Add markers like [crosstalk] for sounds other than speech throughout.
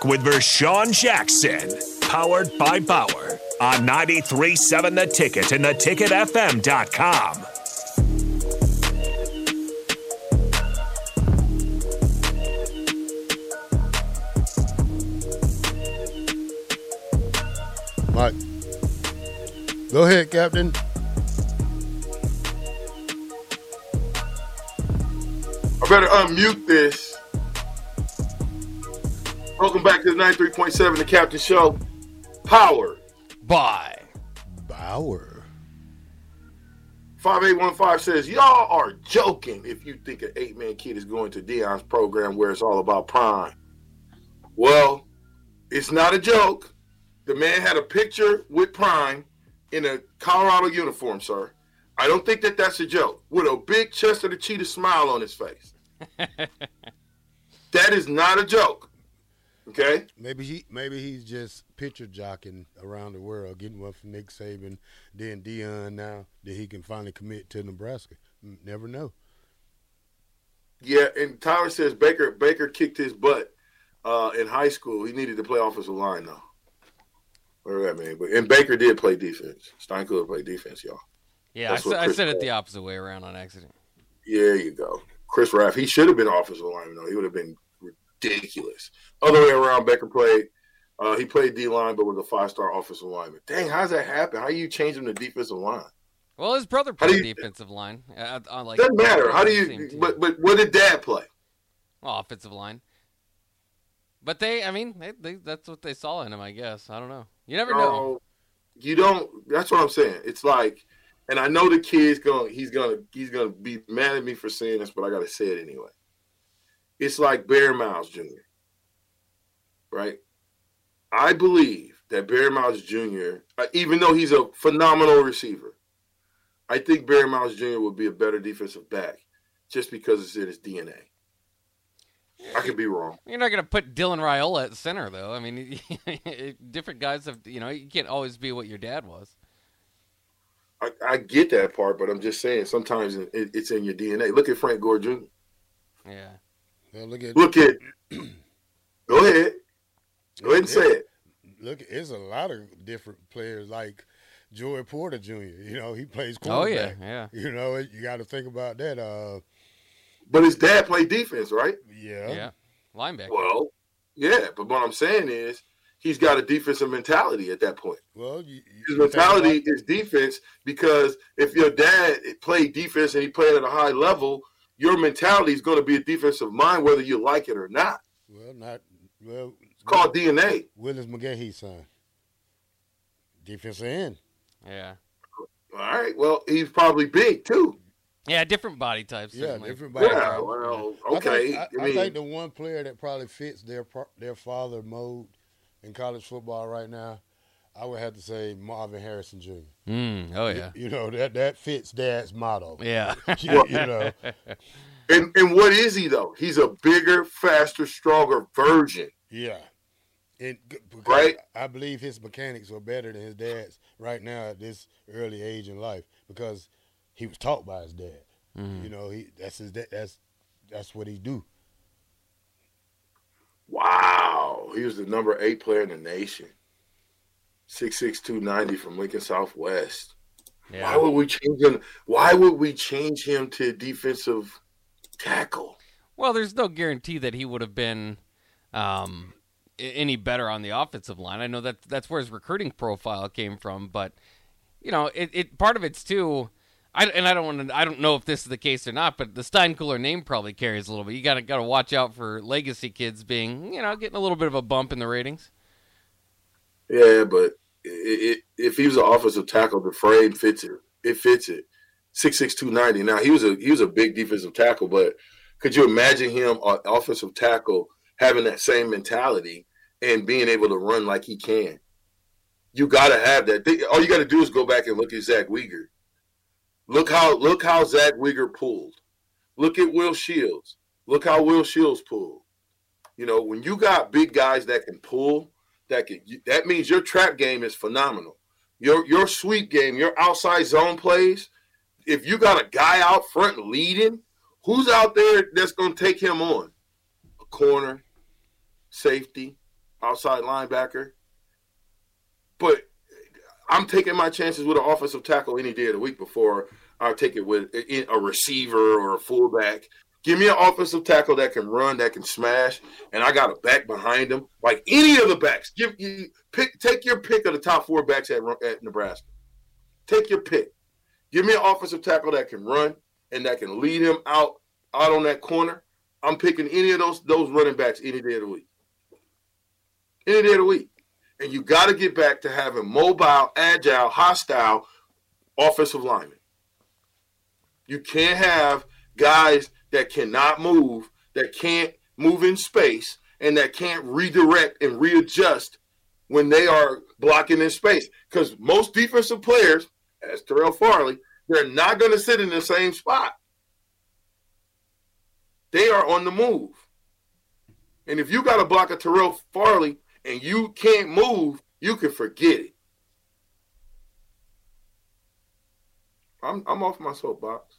back with Vershawn Jackson, powered by Bauer on 93.7 The Ticket and theticketfm.com. Mike. Go ahead, Captain. I better unmute this. Welcome back to the 93.7 The Captain Show. Power. Bye. Bauer. 5815 says, Y'all are joking if you think an eight man kid is going to Deion's program where it's all about prime. Well, it's not a joke. The man had a picture with prime in a Colorado uniform, sir. I don't think that that's a joke. With a big chest of the cheetah smile on his face. [laughs] that is not a joke. Okay? Maybe he maybe he's just picture jocking around the world, getting one from Nick Saban, then Deion now that he can finally commit to Nebraska. Never know. Yeah, and Tyler says Baker Baker kicked his butt uh, in high school. He needed to play offensive line though. Whatever that means. But and Baker did play defense. Steinkuhler played defense, y'all. Yeah, I, That's what said- I said it the opposite way around on accident. Yeah, you go. Chris Raff. He should have been offensive lineman though. He would have been ridiculous. Other way around, Becker played. Uh, he played D line, but was a five star offensive lineman. Dang, how's that happen? How you change him to defensive line? Well, his brother played you- defensive line. Uh, on like Doesn't matter. How do you? But but what did Dad play? Well, offensive line. But they, I mean, they, they, that's what they saw in him, I guess. I don't know. You never know. No, you don't. That's what I'm saying. It's like, and I know the kid's going. He's gonna. He's gonna be mad at me for saying this, but I gotta say it anyway. It's like Barron Miles Jr. Right. I believe that Barron Miles Jr. Even though he's a phenomenal receiver, I think Barron Miles Jr. would be a better defensive back, just because it's in his DNA. I could be wrong. You're not going to put Dylan Raiola at center, though. I mean, [laughs] different guys have, you know, you can't always be what your dad was. I, I get that part, but I'm just saying sometimes it, it's in your DNA. Look at Frank Gore Jr. Yeah. Well, look at Look at. [clears throat] Go ahead. Go ahead and say it. look. It's a lot of different players like Joey Porter Jr. You know, he plays Oh, yeah, quarterback. yeah. You know, you got to think about that. Uh, But his dad played defense, right? yeah. Yeah. Linebacker. Well, yeah. But what I'm saying is he's got a defensive mentality at that point. Well, you, you His mentality about- is defense because if your dad played defense and he played at a high level, your mentality is going to be a defensive mind, whether you like it or not. well, not well. It's called DNA. Willis McGahee's son. Defensive end. Yeah. All right. Well, he's probably big too. Yeah, different body types. Yeah, certainly. different body Yeah. type. Well, I okay. think, I, I I think the one player that probably fits their their father mode in college football right now, I would have to say Marvin Harrison Jr. Mm, oh, yeah. You know that that fits Dad's motto. Yeah. [laughs] you, you know, And and what is he though? He's a bigger, faster, stronger version. yeah. And Right. I believe his mechanics are better than his dad's right now at this early age in life because he was taught by his dad. Mhm. You know, he that's his. That's that's what he do. Wow. He was the number eight player in the nation. Six six two ninety from Lincoln Southwest. Why would we change him? Why would we change him to defensive tackle? Well, there's no guarantee that he would have been um, any better on the offensive line. I know that that's where his recruiting profile came from, but you know, it, it part of it's too. I, and I don't want to. I don't know if this is the case or not, but the Steinkuhler name probably carries a little bit. You got to got to watch out for legacy kids being, you know, getting a little bit of a bump in the ratings. Yeah, but it, if he was an offensive tackle, the frame fits it. It fits it. Six six two ninety. Now he was a he was a big defensive tackle, but could you imagine him an offensive tackle having that same mentality and being able to run like he can? You got to have that. All you got to do is go back and look at Zach Wiegert. Look how look how Zach Wiegert pulled. Look at Will Shields. Look how Will Shields pulled. You know, when you got big guys that can pull, that can that means your trap game is phenomenal. Your your sweep game, your outside zone plays. If you got a guy out front leading, who's out there that's going to take him on? A corner, safety, outside linebacker. But I'm taking my chances with an offensive tackle any day of the week before I take it with eh, eh, a receiver or a fullback. Give me an offensive tackle that can run, that can smash, and I got a back behind him. Like any of the backs, give you pick, take your pick of the top four backs at, at Nebraska. Take your pick. Give me an offensive tackle that can run and that can lead him out out on that corner. I'm picking any of those those running backs any day of the week. Any day of the week. And you got to get back to having mobile, agile, hostile offensive linemen. You can't have guys that cannot move, that can't move in space, and that can't redirect and readjust when they are blocking in space. Because most defensive players, as Terrell Farley, they're not going to sit in the same spot. They are on the move. And if you got to block a Terrell Farley and you can't move, you can forget it. I'm I'm off my soapbox.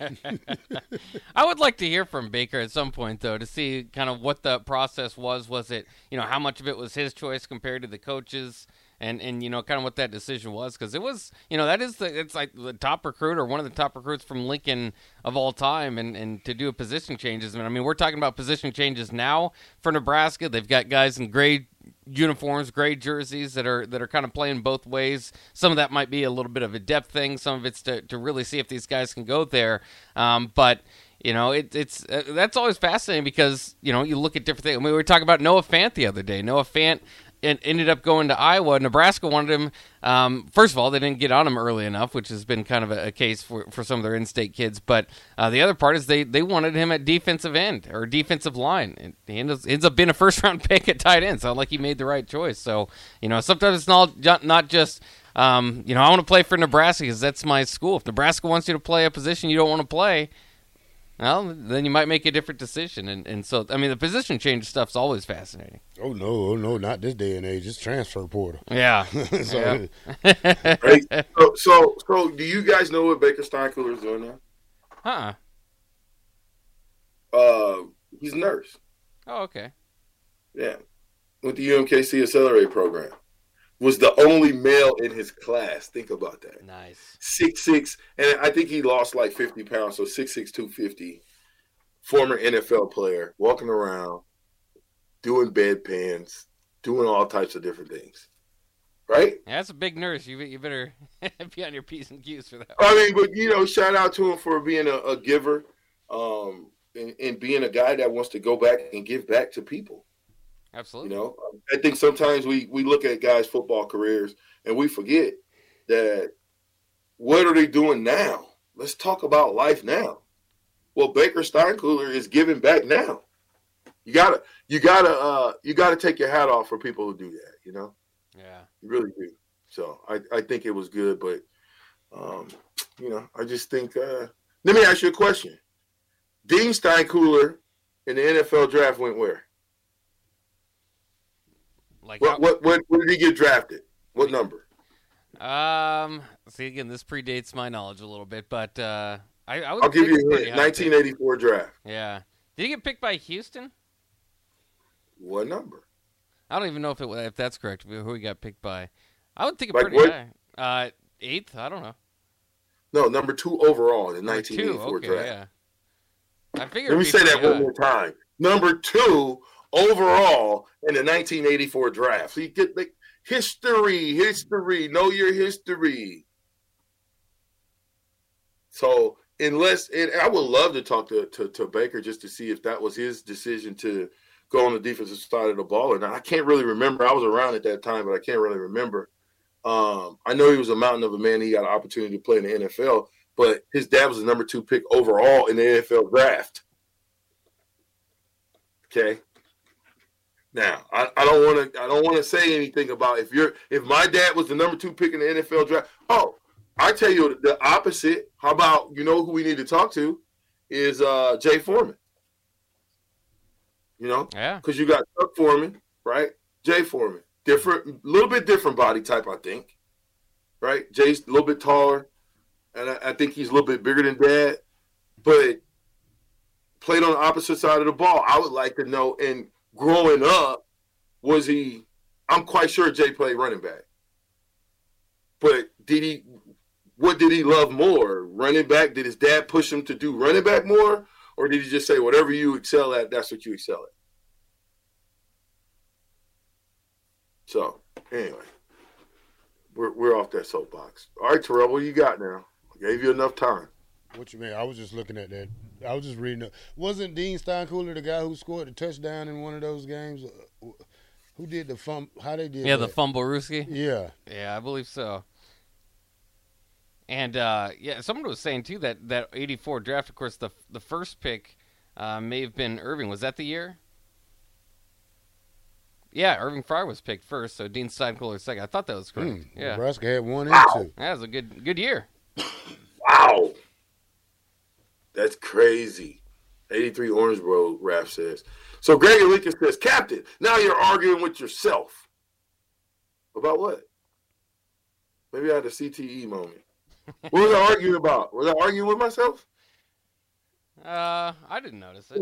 [laughs] I would like to hear from Baker at some point, though, to see kind of what the process was. Was it, you know, how much of it was his choice compared to the coaches? and and you know kind of what that decision was because it was you know that is the it's like the top recruit or one of the top recruits from Lincoln of all time and and to do a position changes I mean we're talking about position changes now for Nebraska they've got guys in gray uniforms gray jerseys that are that are kind of playing both ways some of that might be a little bit of a depth thing some of it's to, to really see if these guys can go there um, but you know, it, it's uh, that's always fascinating because you know you look at different things. I mean, we were talking about Noah Fant the other day. Noah Fant ended up going to Iowa. Nebraska wanted him. Um, first of all, they didn't get on him early enough, which has been kind of a, a case for, for some of their in-state kids. But uh, the other part is they, they wanted him at defensive end or defensive line. And he ends, ends up being a [laughs] first-round pick at tight end. Sounds like he made the right choice. So you know, sometimes it's not not just. Um, you know, I want to play for Nebraska because that's my school. If Nebraska wants you to play a position you don't want to play, well, then you might make a different decision. And, and so, I mean, the position change stuff's always fascinating. Oh, no, oh, no, not this day and age. It's transfer portal. Yeah. [laughs] so, yeah. right? [laughs] so, so, so, do you guys know what Baker Steinkuhler is doing now? Huh. Uh, he's a nurse. Oh, okay. Yeah. With the UMKC Accelerate program was the only male in his class. Think about that. Nice. Six six, and I think he lost like fifty pounds, so six six two fifty. Former NFL player, walking around, doing bedpans, doing all types of different things. Right? Yeah, that's a big nurse. You you better [laughs] be on your p's and q's for that. I mean, but you know, shout out to him for being a, a giver, um, and, and being a guy that wants to go back and give back to people. Absolutely. You know, I think sometimes we we look at guys' football careers and we forget that what are they doing now? Let's talk about life now. Well, Baker Steinkuhler is giving back now. You gotta, you gotta, uh, you gotta take your hat off for people who do that. You know. Yeah. You really do. So I, I think it was good, but, um, you know, I just think. Uh, let me ask you a question. Dean Steinkuhler in the NFL draft went where? Like what, what, what, what did he get drafted? What number? Um, see again, this predates my knowledge a little bit, but uh, I, I will give you a hint. 1984 draft. Yeah. Did he get picked by Houston? What number? I don't even know if it if that's correct. Who he got picked by? I would think a pretty high. Uh, eighth. I don't know. No, number two overall in 1984 okay, draft. Yeah. I figured. Let me say that one more time. Number two overall in the 1984 draft. You get the history, history, know your history. So unless and I would love to talk to, to, to Baker just to see if that was his decision to go on the defensive side of the ball or not. I can't really remember. I was around at that time, but I can't really remember. Um, I know he was a mountain of a man. He got an opportunity to play in the NFL, but his dad was the number two pick overall in the NFL draft. Okay. Now, I, I don't want to I don't want to say anything about if you're if my dad was the number two pick in the NFL draft. Oh, I tell you the opposite. How about you know who we need to talk to is uh Jay Foreman. You know, yeah, because you got Chuck Foreman, right? Jay Foreman, different, a little bit different body type, I think. Right? Jay's a little bit taller, and I, I think he's a little bit bigger than Dad, but played on the opposite side of the ball. I would like to know and growing up, was he? I'm quite sure Jay played running back, but did he? What did he love more? Running back? Did his dad push him to do running back more, or did he just say whatever you excel at, that's what you excel at? So anyway, we're we're off that soapbox. All right, Terrell, what you got now? I gave you enough time. What you mean? I was just looking at that. I was just reading. It. Wasn't Dean Steinkuhler the guy who scored the touchdown in one of those games? Uh, who did the fumble? How they did? Yeah, that? the fumble Ruski. Yeah, Yeah, I believe so. And uh, yeah, someone was saying too that that '84 draft, of course, the the first pick uh, may have been Irving. Was that the year? Yeah, Irving Fryar was picked first, so Dean Steinkuhler second. I thought that was correct. Hmm, yeah, Nebraska had one and two. that was a good good year. That's crazy. 83 Orange Orangeboro rap says. So Gregory Lincoln says, Captain, now you're arguing with yourself. About what? Maybe I had a CTE moment. What was I arguing about? Was I arguing with myself? Uh, I didn't notice it.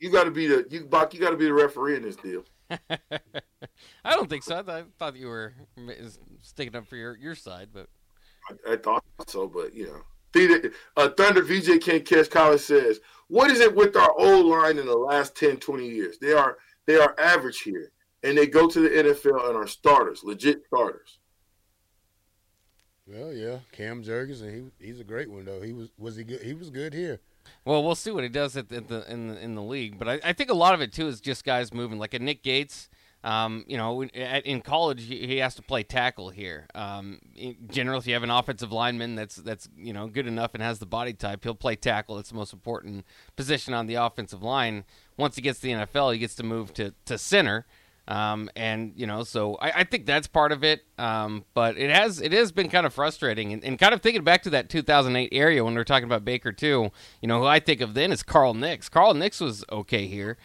You got to be the you, Bach, You got to be the referee in this deal. [laughs] I don't think so. I, th- I thought you were sticking up for your your side, but I, I thought so, but you know. Theater, uh, Thunder VJ King Cash College says, "What is it with our old line in the last 10, 20 years? They are they are average here, and they go to the NFL and are starters, legit starters. Well, yeah, Cam Jurgens, he he's a great one though. He was was he good? He was good here. Well, we'll see what he does at the, at the in the in the league, but I, I think a lot of it too is just guys moving. Like a Nick Gates, um, you know, in, college he he has to play tackle here. Um, in general, if you have an offensive lineman that's that's you know good enough and has the body type, he'll play tackle. That's the most important position on the offensive line. Once he gets to the NFL, he gets to move to to center. Um, and you know, so I, I think that's part of it. Um, but it has it has been kind of frustrating, and, and kind of thinking back to that 2008 area when we are talking about Baker too. You know, who I think of then is Carl Nicks. Carl Nicks was okay here,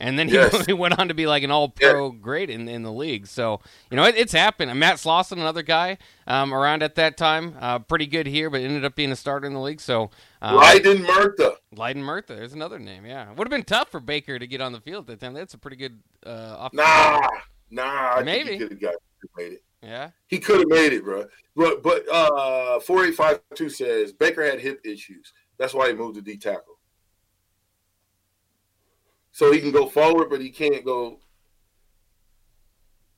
and then he, Yes. [laughs] he went on to be like an All Pro great in in the league. So you know, it, it's happened. And Matt Slauson, another guy um, around at that time, uh, pretty good here, but ended up being a starter in the league. So. Um, Lydon Murtha. Lydon Murtha, there's another name. Yeah, would have been tough for Baker to get on the field at that time. That's a pretty good uh, offensive Nah, nah. I Maybe. he could have got made it. Yeah. He could have made it, bro. But but uh, four eight five two says Baker had hip issues. That's why he moved to D tackle. So he can go forward, but he can't go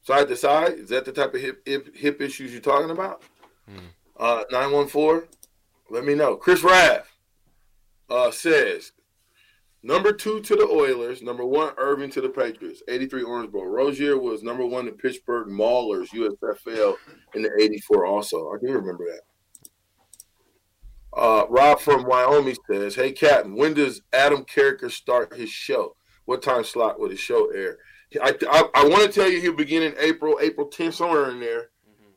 side to side. Is that the type of hip hip, hip issues you're talking about? Hmm. Uh, nine one four. Let me know. Chris Raff uh, says number two to the Oilers, number one Irving to the Patriots. Eighty three Orange Orangeboro. Rozier was number one to Pittsburgh Maulers USFL in the eighty four. Also, I do remember that. Uh, Rob from Wyoming says, "Hey, Captain, when does Adam Carriker start his show? What time slot will his show air? I I, I want to tell you he'll begin in April, April 10th, somewhere in there,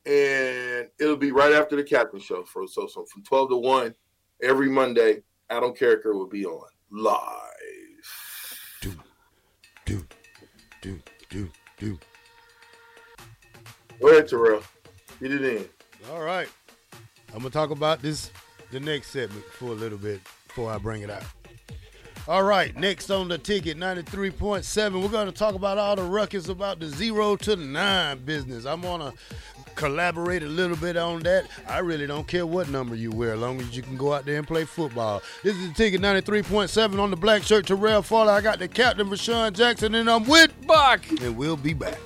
and it'll be right after the Captain show. For so so from 12 to 1 every Monday, Adam Carriker will be on live. Do do do do do. Go ahead, Terrell. Get it in. All right, I'm gonna talk about this the next segment for a little bit before I bring it out. All right, next on the ticket, 93.7, we're going to talk about all the ruckus about the zero to nine business. I'm going to collaborate a little bit on that. I really don't care what number you wear, as long as you can go out there and play football. This is the ticket, 93.7 on the black shirt, Terrell Farley. I got the captain, Rashawn Jackson, and I'm with Buck. and we'll be back.